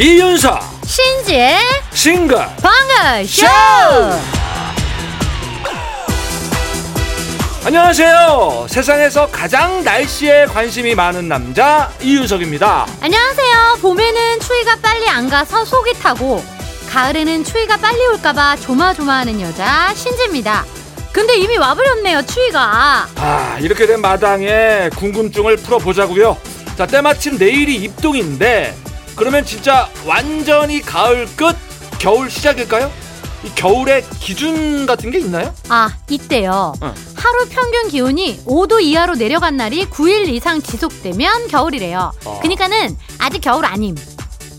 이윤석 신지의 싱글. 방글쇼! 안녕하세요. 세상에서 가장 날씨에 관심이 많은 남자 이윤석입니다. 안녕하세요. 봄에는 추위가 빨리 안 가서 속이 타고 가을에는 추위가 빨리 올까봐 조마조마하는 여자 신지입니다. 근데 이미 와버렸네요 추위가. 아 이렇게 된 마당에 궁금증을 풀어보자고요. 자 때마침 내일이 입동인데 그러면 진짜 완전히 가을 끝 겨울 시작일까요? 이 겨울의 기준 같은 게 있나요? 아 이때요 응. 하루 평균 기온이 5도 이하로 내려간 날이 9일 이상 지속되면 겨울이래요 어. 그니까는 아직 겨울 아님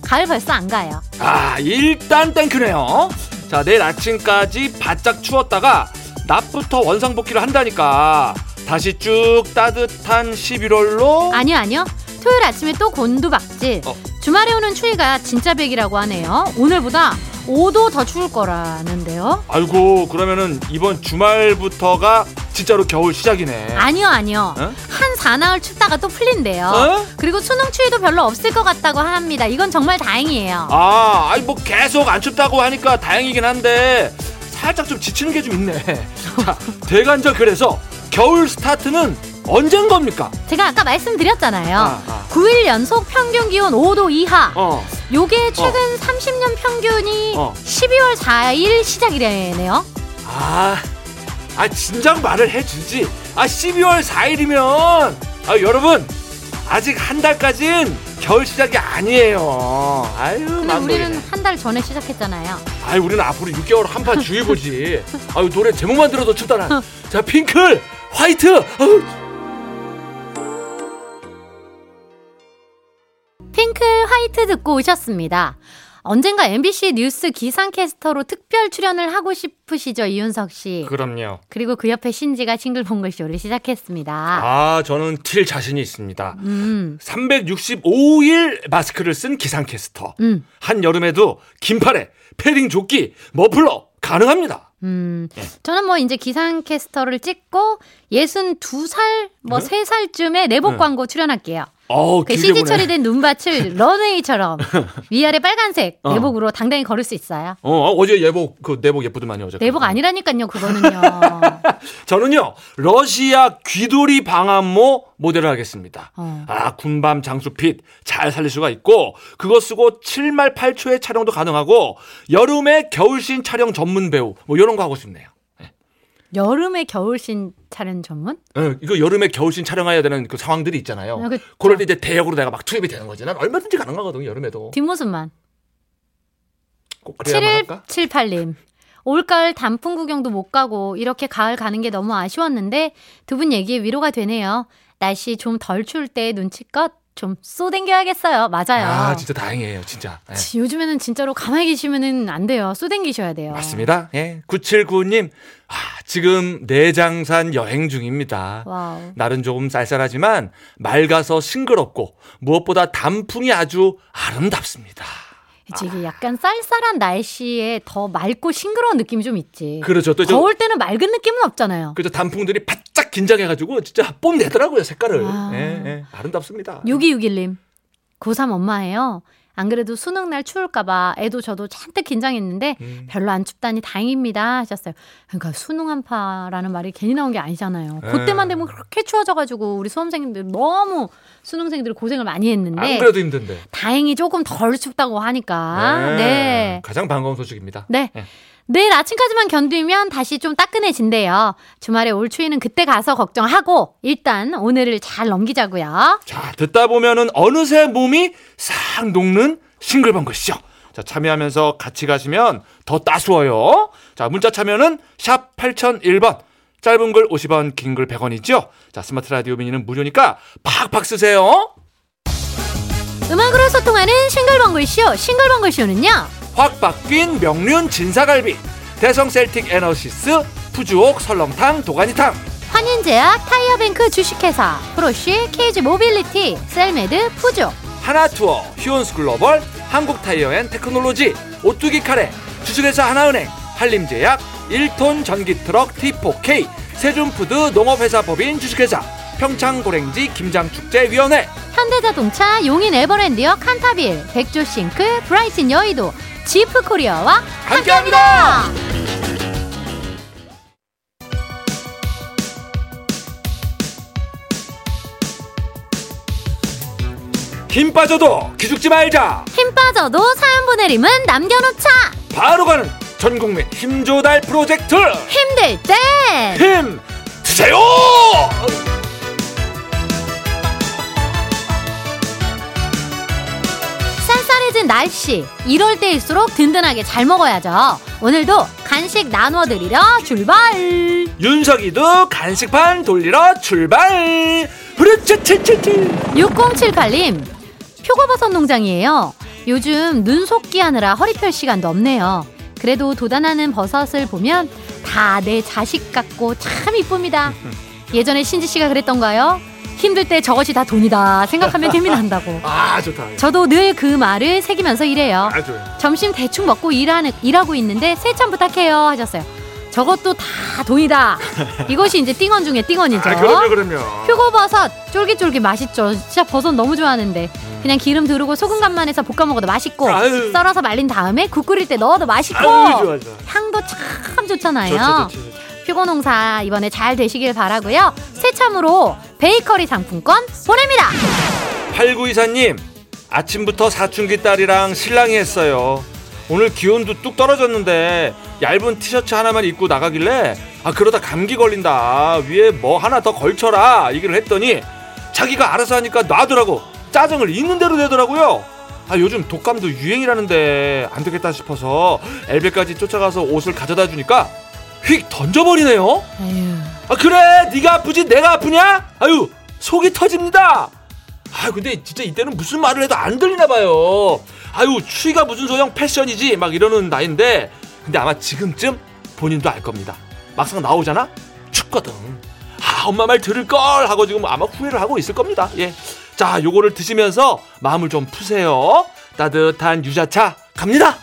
가을 벌써 안 가요 아 일단 땡큐네요 자 내일 아침까지 바짝 추웠다가 낮부터 원상복귀를 한다니까 다시 쭉 따뜻한 11월로 아니요 아니요 토요일 아침에 또 곤두박질 어. 주말에 오는 추위가 진짜 백이라고 하네요. 오늘보다 5도 더 추울 거라는데요. 아이고 그러면은 이번 주말부터가 진짜로 겨울 시작이네. 아니요 아니요. 어? 한 사나흘 춥다가 또 풀린대요. 어? 그리고 수능 추위도 별로 없을 것 같다고 합니다. 이건 정말 다행이에요. 아 아니 뭐 계속 안 춥다고 하니까 다행이긴 한데 살짝 좀 지치는 게 좀 있네. 자 대간절 그래서 겨울 스타트는 언젠 겁니까? 제가 아까 말씀드렸잖아요 아, 아. 9일 연속 평균 기온 5도 이하 어 요게 최근 30년 평균이 어. 12월 4일 시작이래네요 아, 아 진작 말을 해주지. 아 12월 4일이면 아 여러분 아직 한 달까진 겨울 시작이 아니에요. 아유 근데 맘 우리는. 한 달 전에 시작했잖아요 아유 우리는 앞으로 6개월 한 판 주의보지. 아유 노래 제목만 들어도 춥다 자 핑클 화이트. 아유. 화이트 듣고 오셨습니다. 언젠가 MBC 뉴스 기상캐스터로 특별 출연을 하고 싶으시죠, 이윤석 씨. 그럼요. 그리고 그 옆에 신지가 싱글벙글쇼를 시작했습니다. 아 저는 틸 자신이 있습니다. 음, 365일 마스크를 쓴 기상캐스터. 음, 한 여름에도 긴팔에 패딩 조끼 머플러 가능합니다. 음. 예. 저는 뭐 이제 기상캐스터를 찍고 62살, 뭐 네? 3살쯤에 내복 네. 광고 출연할게요. 어우 그 CG. 처리된 눈밭을 런웨이처럼 위아래 빨간색 어. 내복으로 당당히 걸을 수 있어요. 어, 어제 예복 그 내복 예쁘더만요 어제. 내복 아니라니까요, 그거는요. 저는요 러시아 귀돌이 방한모 모델을 하겠습니다. 어. 아 군밤 장수핏 잘 살릴 수가 있고 그거 쓰고 7말 8초의 촬영도 가능하고 여름에 겨울씬 촬영 전문 배우 뭐 이런 거 하고 싶네요. 여름에 겨울신 촬영 전문? 어, 이거 여름에 겨울씬 촬영해야 되는 그 상황들이 있잖아요. 아, 그쵸. 그럴 때 이제 대역으로 내가 막 투입이 되는 거지. 난 얼마든지 가능하거든 여름에도. 뒷모습만. 꼭 그래야만 할까? 7178님. 올가을 단풍 구경도 못 가고 이렇게 가을 가는 게 너무 아쉬웠는데 두 분 얘기에 위로가 되네요. 날씨 좀 덜 추울 때 눈치껏 좀 쏘댕겨야겠어요. 맞아요. 아 진짜 다행이에요 진짜. 예. 지- 요즘에는 진짜로 가만히 계시면은 안 돼요. 쏘댕기셔야 돼요. 맞습니다. 예. 9795님, 아, 지금 내장산 여행 중입니다. 와우. 날은 조금 쌀쌀하지만 맑아서 싱그럽고 무엇보다 단풍이 아주 아름답습니다. 이게 약간 쌀쌀한 날씨에 더 맑고 싱그러운 느낌이 좀 있지. 그렇죠. 또 저, 더울 때는 맑은 느낌은 없잖아요. 그저 단풍들이 바짝 긴장해가지고 진짜 뽐내더라고요 색깔을. 아. 예, 예. 아름답습니다. 6261님. 고3 엄마예요. 안 그래도 수능 날 추울까봐 애도 저도 잔뜩 긴장했는데 음. 별로 안 춥다니 다행입니다 하셨어요. 그러니까 수능 한파라는 말이 괜히 나온 게 아니잖아요. 네. 그때만 되면 그렇게 추워져가지고 우리 수험생들 너무 수능생들이 고생을 많이 했는데 안 그래도 힘든데. 다행히 조금 덜 춥다고 하니까 네. 가장 반가운 소식입니다. 네. 네. 내일 아침까지만 견디면 다시 좀 따끈해진대요. 주말에 올 추위는 그때 가서 걱정하고 일단 오늘을 잘 넘기자고요. 자, 듣다 보면은 어느새 몸이 싹 녹는 싱글벙글 쇼. 자, 참여하면서 같이 가시면 더 따스워요. 자, 문자 참여는 샵 8001번. 짧은 글 50원, 긴 글 100원이죠. 자, 스마트 라디오 미니는 무료니까 팍팍 쓰세요. 음악으로 소통하는 싱글벙글 쇼. 싱글벙글 쇼는요. 확 바뀐 명륜 진사갈비. 대성 셀틱 에너시스, 푸주옥 설렁탕 도가니탕. 환인제약 타이어뱅크 주식회사 프로쉬 케이지 모빌리티 셀메드 푸조 하나투어, 휴온스 글로벌, 한국타이어앤테크놀로지, 오뚜기 카레, 주식회사 하나은행, 한림제약, 1톤 전기트럭 T4K, 세준푸드 농업회사 법인 주식회사, 평창고랭지 김장축제위원회, 현대자동차, 용인 에버랜드와 칸타빌, 백조싱크, 브라이튼 여의도, 지프 코리아와 함께합니다. 힘 빠져도 기죽지 말자. 힘 빠져도 사연 보내림은 남겨놓자. 바로 가는 전국민 힘조달 프로젝트 힘들 땐힘 드세요. 쌀쌀해진 날씨 이럴 때일수록 든든하게 잘 먹어야죠. 오늘도 간식 나눠드리려 출발. 윤석이도 간식판 돌리러 출발. 후르츠츠츠츠. 6078님 표고버섯 농장이에요. 요즘 눈 속기 하느라 허리 펼 시간도 없네요. 그래도 돋아나는 버섯을 보면 다 내 자식 같고 참 이쁩니다. 예전에 신지 씨가 그랬던가요? 힘들 때 저것이 다 돈이다 생각하면 힘이 난다고. 아 좋다. 저도 늘 그 말을 새기면서 일해요. 아 좋아요. 점심 대충 먹고 일하는, 일하고 있는데 세참 부탁해요 하셨어요. 저것도 다 돈이다. 이것이 이제 띵언 중에 띵언이죠. 아 그럼요 그럼요. 표고버섯 쫄깃쫄깃 맛있죠. 진짜 버섯 너무 좋아하는데 그냥 기름 두르고 소금 간만 해서 볶아 먹어도 맛있고 음. 아유. 썰어서 말린 다음에 국 끓일 때 넣어도 맛있고 아유. 향도 참 좋잖아요. 좋죠 좋죠. 좋죠. 표고농사 이번에 잘 되시길 바라고요. 새참으로 베이커리 상품권 보냅니다. 8924님 아침부터 사춘기 딸이랑 신랑이 했어요 오늘 기온도 뚝 떨어졌는데 얇은 티셔츠 하나만 입고 나가길래 아 그러다 감기 걸린다 위에 뭐 하나 더 걸쳐라 얘기를 했더니 자기가 알아서 하니까 놔두라고 짜증을 있는 대로 내더라고요 아 요즘 독감도 유행이라는데 안 되겠다 싶어서 엘베까지 쫓아가서 옷을 가져다 주니까 휙 던져버리네요 에휴. 아 그래 네가 아프지 내가 아프냐? 아유 속이 터집니다. 아 근데 진짜 이때는 무슨 말을 해도 안 들리나 봐요. 아유 추위가 무슨 소용 패션이지 막 이러는 나이인데 근데 아마 지금쯤 본인도 알 겁니다. 막상 나오잖아 춥거든. 아 엄마 말 들을 걸 하고 지금 아마 후회를 하고 있을 겁니다. 예. 자 요거를 드시면서 마음을 좀 푸세요. 따뜻한 유자차 갑니다.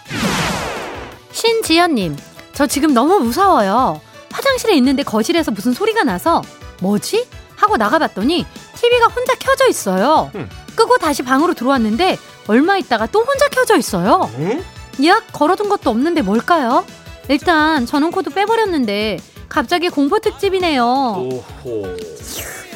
신지연님, 저 지금 너무 무서워요. 화장실에 있는데 거실에서 무슨 소리가 나서 뭐지? 하고 나가봤더니 TV가 혼자 켜져 있어요. 음. 끄고 다시 방으로 들어왔는데 얼마 있다가 또 혼자 켜져 있어요. 응? 예약 걸어둔 것도 없는데 뭘까요? 일단 전원 코드 빼버렸는데 갑자기 공포 특집이네요. 오호.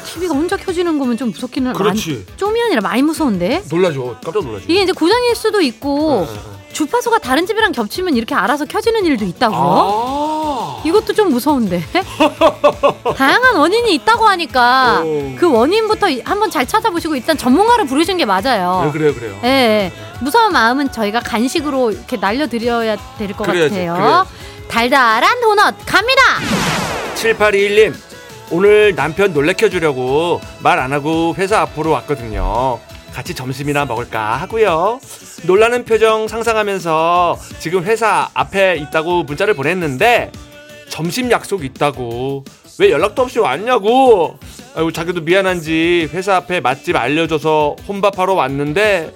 TV가 혼자 켜지는 거면 좀 무섭기는 그렇지. 많이, 좀이 아니라 많이 무서운데 놀라죠. 깜짝 놀라죠. 이게 이제 고장일 수도 있고 어. 주파수가 다른 집이랑 겹치면 이렇게 알아서 켜지는 일도 있다고요? 아. 이것도 좀 무서운데. 다양한 원인이 있다고 하니까 오. 그 원인부터 이- 한번 잘 찾아보시고 일단 전문가를 부르신 게 맞아요. 그래, 그래요, 그래요. 예, 예. 무서운 마음은 저희가 간식으로 이렇게 날려드려야 될 것 같아요. 그래야지. 달달한 도넛 갑니다. 7821님, 오늘 남편 놀래켜 주려고 말 안 하고 회사 앞으로 왔거든요. 같이 점심이나 먹을까 하고요. 놀라는 표정 상상하면서 지금 회사 앞에 있다고 문자를 보냈는데 점심 약속 있다고 왜 연락도 없이 왔냐고. 아유 자기도 미안한지 회사 앞에 맛집 알려줘서 혼밥하러 왔는데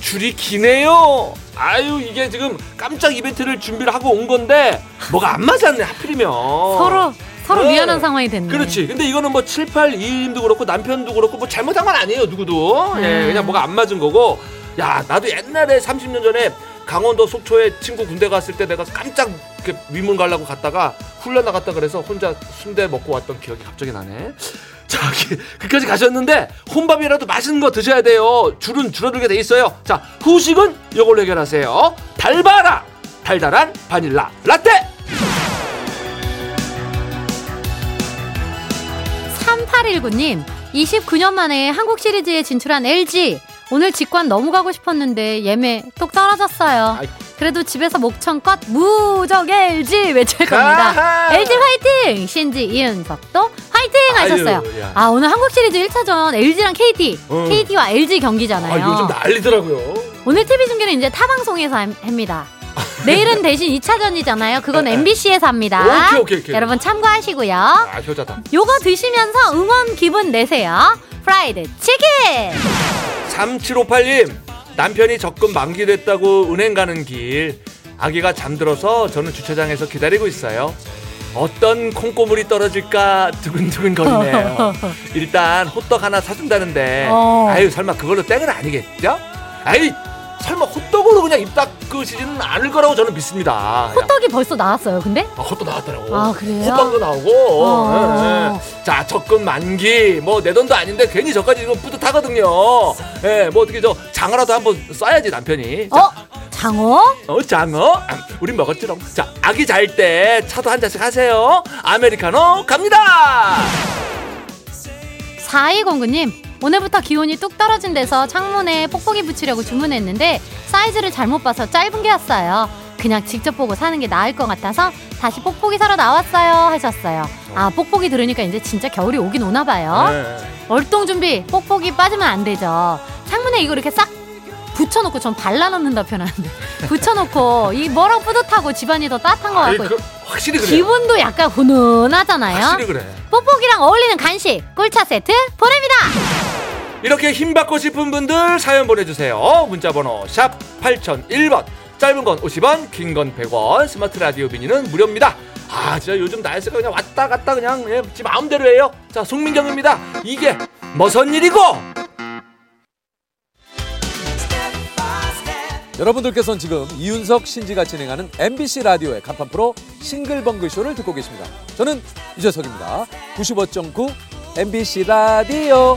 줄이 기네요. 아유 이게 지금 깜짝 이벤트를 준비를 하고 온 건데 뭐가 안 맞았네 하필이면. 서로 서로 네. 미안한 상황이 됐네. 그렇지. 근데 이거는 뭐 7821님도 그렇고 남편도 그렇고 뭐 잘못한 건 아니에요. 누구도. 예, 음. 그냥 뭐가 안 맞은 거고. 야, 나도 옛날에 30년 전에 강원도 속초에 친구 군대 갔을 때 내가 깜짝 이렇게 위문 가려고 갔다가 훈련 나갔다 그래서 혼자 순대 먹고 왔던 기억이 갑자기 나네. 자, 그- 그까지 가셨는데 혼밥이라도 맛있는 거 드셔야 돼요. 줄은 줄어들게 돼 있어요. 자, 후식은 요걸로 해결하세요. 달바라 달달한 바닐라 라떼. 3819님, 29년 만에 한국 시리즈에 진출한 LG. 오늘 직관 너무 가고 싶었는데 예매 톡 떨어졌어요. 그래도 집에서 목청껏 무적 LG 외칠 겁니다. 아하. LG 화이팅! 신지 이은석도 화이팅! 하셨어요. 아유, 야. 아, 오늘 한국 시리즈 1차전 LG랑 KT, 응. KT와 LG 경기잖아요. 아, 요즘 난리더라고요. 오늘 TV 중계는 이제 타 방송에서 함- 합니다. 내일은 대신 2차전이잖아요. 그건 MBC에서 합니다. 네. 오케이, 오케이, 오케이. 여러분 참고하시고요. 아, 효자다. 요거 드시면서 응원 기분 내세요. 프라이드 치킨! 3758님 남편이 적금 만기됐다고 은행 가는 길 아기가 잠들어서 저는 주차장에서 기다리고 있어요 어떤 콩고물이 떨어질까 두근두근 거리네요. 일단 호떡 하나 사준다는데 어. 아유 설마 그걸로 땡은 아니겠죠? 아이 설마 호떡으로 그냥 입 닦으시지는 않을 거라고 저는 믿습니다. 호떡이 벌써 나왔어요. 근데 아, 호떡 나왔더라고. 아, 그래요? 호떡도 나오고. 어. 예, 예. 자, 적금 만기. 뭐, 내 돈도 아닌데 괜히 저까지 이거 뿌듯하거든요. 예, 뭐 어떻게 저 장어라도 한번 쏴야지, 남편이. 자, 어 장어? 어, 장어? 아, 우린 먹었지롱. 자, 아기 잘 때 차도 한 잔씩 하세요. 아메리카노 갑니다! 4209님, 오늘부터 기온이 뚝 떨어진 데서 창문에 뽁뽁이 붙이려고 주문했는데 사이즈를 잘못 봐서 짧은 게 왔어요. 그냥 직접 보고 사는 게 나을 것 같아서 다시 뽁뽁이 사러 나왔어요 하셨어요. 아, 뽁뽁이 들으니까 이제 진짜 겨울이 오긴 오나 봐요. 네. 월동 준비, 뽁뽁이 빠지면 안 되죠. 창문에 이거 이렇게 싹 붙여놓고 전 발라놓는다 표현하는데 붙여놓고 이 뭐라고 뿌듯하고 집안이 더 따뜻한 것 같고 그, 확실히 그래. 기분도 약간 훈훈하잖아요. 확실히 그래. 뽁뽁이랑 어울리는 간식 꿀차 세트 보냅니다. 이렇게 힘 받고 싶은 분들 사연 보내주세요. 문자번호 샵 8001번. 짧은 건 50원, 긴 건 100원, 스마트 라디오 미니는 무료입니다. 아, 진짜 요즘 날씨가 그냥 왔다 갔다 그냥 예, 지 마음대로 해요. 자, 송민경입니다. 이게 무슨 일이고? 여러분들께서는 지금 이윤석 신지가 진행하는 MBC 라디오의 간판 프로 싱글벙글 쇼를 듣고 계십니다. 저는 유재석입니다. 95.9 MBC 라디오.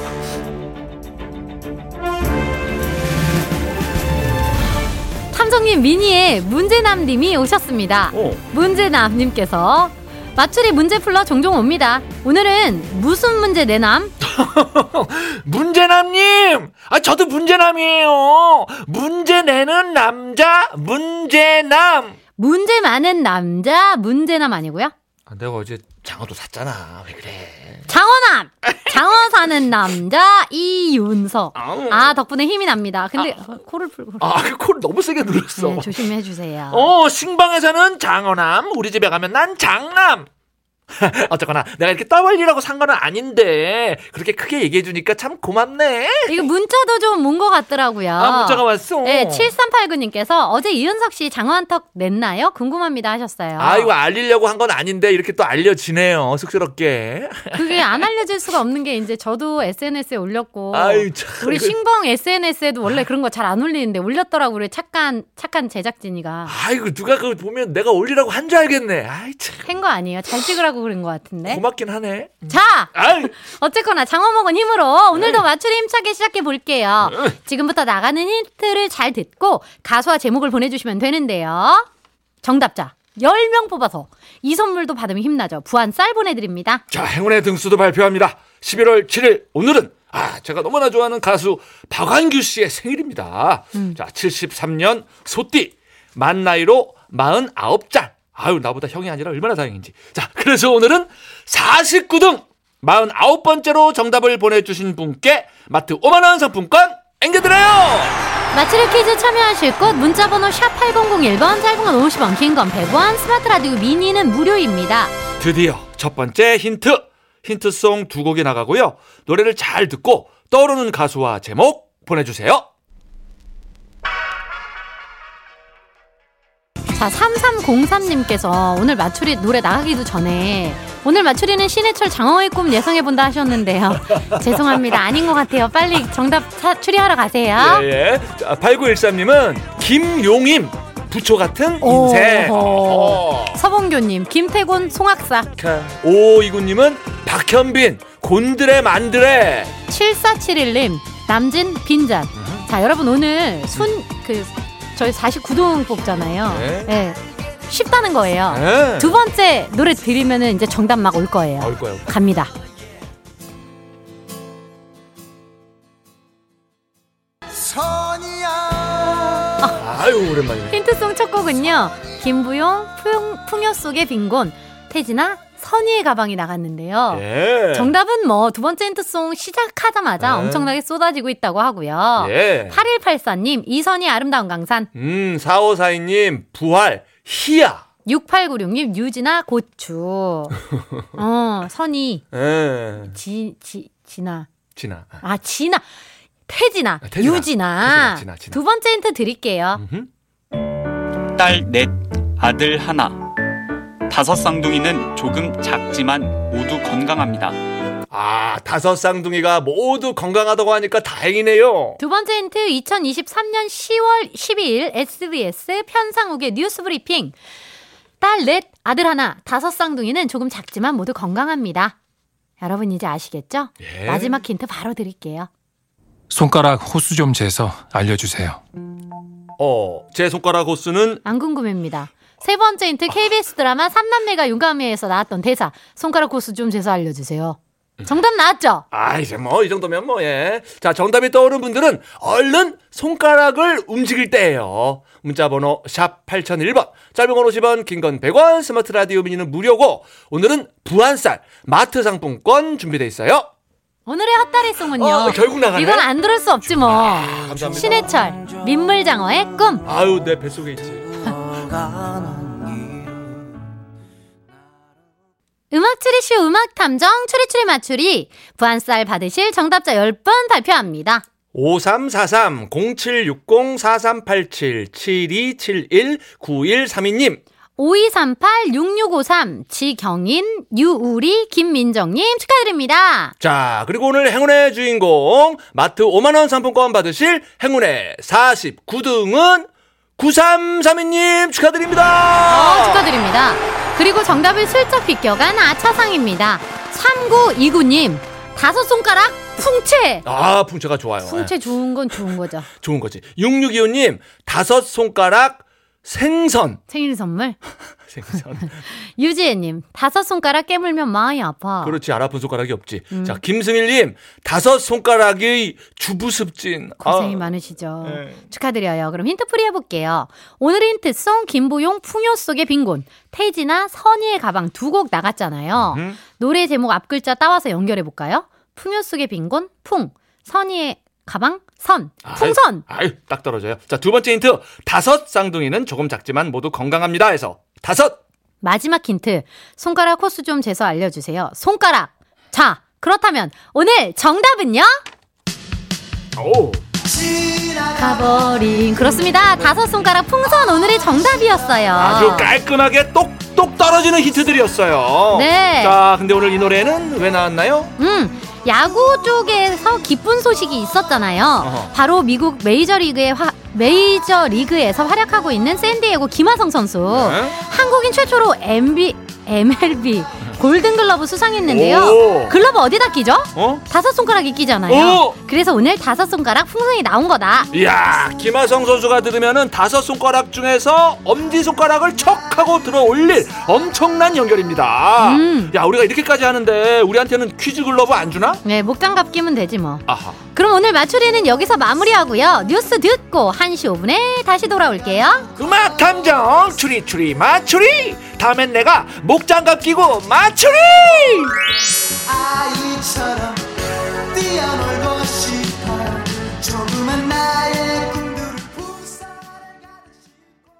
탐정님 미니에 문제남님이 오셨습니다. 어. 문제남님께서 맞추리 문제 풀러 종종 옵니다. 오늘은 무슨 문제 내남? 문제남님! 아, 저도 문제남이에요! 문제 내는 남자, 문제남! 문제 많은 남자 문제남 아니고요? 아, 내가 어제 장어도 샀잖아. 왜 그래? 장어남! 장어 사는 남자 이윤석. 아우. 아 덕분에 힘이 납니다. 근데 어, 코를 풀고 아, 그 코를 너무 세게 눌렀어. 네, 조심해 주세요. 어, 신방에서는 장어남, 우리 집에 가면 난 장남. 어쨌거나 내가 이렇게 떠벌리라고 산 거는 아닌데 그렇게 크게 얘기해 주니까 참 고맙네. 이거 문자도 좀 온 것 같더라고요. 아, 문자가 왔어. 네, 7389님께서 어제 이윤석 씨 장어 한턱 냈나요? 궁금합니다 하셨어요. 아, 이거 알리려고 한 건 아닌데 이렇게 또 알려지네요. 쑥스럽게. 그게 안 알려질 수가 없는 게 이제 저도 SNS에 올렸고 아유, 참. 우리 그- 신봉 SNS에도 원래 그런 거 잘 안 올리는데 올렸더라고 우리 착한 착한 제작진이가 아이고 누가 그거 보면 내가 올리라고 한 줄 알겠네. 아이 참 한 거 아니에요? 잘 찍으라고 그런 것 같은데. 고맙긴 하네. 자, 아이 어쨌거나 장어 먹은 힘으로 오늘도 맞추리 힘차게 시작해 볼게요. 지금부터 나가는 힌트를 잘 듣고 가수와 제목을 보내주시면 되는데요. 정답자 10명 뽑아서 이 선물도 받으면 힘나죠. 부안 쌀 보내드립니다. 자 행운의 등수도 발표합니다. 11월 7일 오늘은 아 제가 너무나 좋아하는 가수 박완규 씨의 생일입니다. 자 73년 소띠 만 나이로 49살. 아유 나보다 형이 아니라 얼마나 다행인지. 자 그래서 오늘은 49등 49번째로 정답을 보내주신 분께 마트 5만원 상품권 앵겨드려요. 맞추리 퀴즈 참여하실 곳 문자번호 샵 8001번 짧은 건 50원 긴 건 100원 스마트 라디오 미니는 무료입니다. 드디어 첫 번째 힌트. 힌트송 두 곡이 나가고요. 노래를 잘 듣고 떠오르는 가수와 제목 보내주세요. 자 3303님께서 오늘 맞추리 노래 나가기도 전에 오늘 맞추리는 신해철 장어의 꿈 예상해본다 하셨는데요. 죄송합니다. 아닌 것 같아요. 빨리 정답 사- 추리하러 가세요. 예, 예. 자, 8913님은 김용임 부초 같은 인생. 어허. 서봉교님, 김태곤 송악사, 오이구님은 박현빈 곤드레 만드레. 7471님, 남진 빈잔. 자, 여러분 오늘 순, 그, 저희 49동 뽑잖아요. 네. 네. 쉽다는 거예요. 네. 두 번째 노래 드리면은 이제 정답 막 올 거예요. 나올 거예요. 갑니다. 아유 오랜만이네. 힌트송 첫 곡은요. 김부용 풍, 풍요 속의 빈곤 태진아 선의의 가방이 나갔는데요. 예. 정답은 뭐 두 번째 힌트송 시작하자마자 네. 엄청나게 쏟아지고 있다고 하고요. 예. 8184님, 이선희 아름다운 강산. 음, 4542님, 부활, 희야. 6896님, 유진아 고추. 어, 선희, 예. 지, 지, 지나. 진아. 아, 지나. 태진아, 아, 태진아. 유진아. 태진아, 지나, 지나. 두 번째 힌트 드릴게요. 음흠. 딸 넷, 아들 하나. 다섯 쌍둥이는 조금 작지만 모두 건강합니다. 아, 다섯 쌍둥이가 모두 건강하다고 하니까 다행이네요. 두 번째 힌트 2023년 10월 12일 SBS 편상욱의 뉴스 브리핑. 딸 넷, 아들 하나, 다섯 쌍둥이는 조금 작지만 모두 건강합니다. 여러분 이제 아시겠죠? 예. 마지막 힌트 바로 드릴게요. 손가락 호수 좀 재서 알려주세요. 어, 제 손가락 호수는 안 궁금합니다. 세 번째 힌트 KBS 드라마 삼남매가 용감해에서 나왔던 대사. 손가락 코스 좀 재서 알려주세요. 정답 나왔죠? 아, 이제 뭐, 이 정도면 뭐, 예. 자, 정답이 떠오른 분들은 얼른 손가락을 움직일 때예요 문자번호 샵 8001번, 짧은 건 50원, 긴 건 100원, 스마트 라디오 미니는 무료고, 오늘은 부안쌀, 마트 상품권 준비돼 있어요. 오늘의 헛다리송은요. 어, 결국 나가네. 이건 안 들을 수 없지 뭐. 감사합니다. 신해철, 민물장어의 꿈. 아유, 내 뱃속에 있지. 음악 추리쇼 음악 탐정 추리추리 맞추리. 부안쌀 받으실 정답자 10분 발표합니다. 5343 0760 4387 7271 9132님 5238-6653 지경인, 유우리, 김민정님 축하드립니다. 자, 그리고 오늘 행운의 주인공 마트 5만원 상품권 받으실 행운의 49등은 9332님 축하드립니다. 어, 축하드립니다. 그리고 정답을 슬쩍 비껴간 아차상입니다. 3929님, 다섯 손가락 풍채. 아, 풍채가 좋아요. 풍채 좋은 건 좋은 거죠. 예, 좋은 거지. 6625님, 다섯 손가락 생선. 생일 선물. 생선. 유지혜님, 다섯 손가락 깨물면 마음이 아파. 그렇지, 안 아픈 손가락이 없지. 음. 자, 김승일님, 다섯 손가락의 주부습진. 고생이 아, 많으시죠. 네. 축하드려요. 그럼 힌트 풀이 해볼게요. 오늘 힌트송 김보용 풍요 속의 빈곤, 태진아 선의의 가방 두 곡 나갔잖아요. 음. 노래 제목 앞 글자 따와서 연결해볼까요? 풍요 속의 빈곤, 풍, 선의의 가방, 선, 풍선. 아유, 아유, 딱 떨어져요. 자, 두 번째 힌트. 다섯 쌍둥이는 조금 작지만 모두 건강합니다. 해서 다섯. 마지막 힌트. 손가락 코스 좀 재서 알려주세요. 손가락. 자, 그렇다면 오늘 정답은요? 오. 가버린. 그렇습니다. 다섯 손가락 풍선 오늘의 정답이었어요. 아주 깔끔하게 똑똑 떨어지는 히트들이었어요. 네. 자, 근데 오늘 이 노래는 왜 나왔나요? 음, 야구 쪽에서 기쁜 소식이 있었잖아요. 어허. 바로 미국 메이저리그의 화, 메이저 리그에서 활약하고 있는 샌디에고 김하성 선수. 네? 한국인 최초로 MB, MLB 골든글러브 수상했는데요. 오. 글러브 어디다 끼죠? 어? 다섯 손가락이 끼잖아요. 오. 그래서 오늘 다섯 손가락 풍선이 나온 거다. 이야, 김하성 선수가 들으면은 다섯 손가락 중에서 엄지 손가락을 척 하고 들어 올릴 엄청난 연결입니다. 음. 야, 우리가 이렇게까지 하는데 우리한테는 퀴즈 글러브 안 주나? 네, 목장갑 끼면 되지 뭐. 아하. 그럼 오늘 맞추리는 여기서 마무리하고요. 뉴스 듣고 1시 5분에 다시 돌아올게요. 음악 탐정 추리 추리 맞추리. 다음엔 내가 목장갑 끼고 맞추리. 아이처럼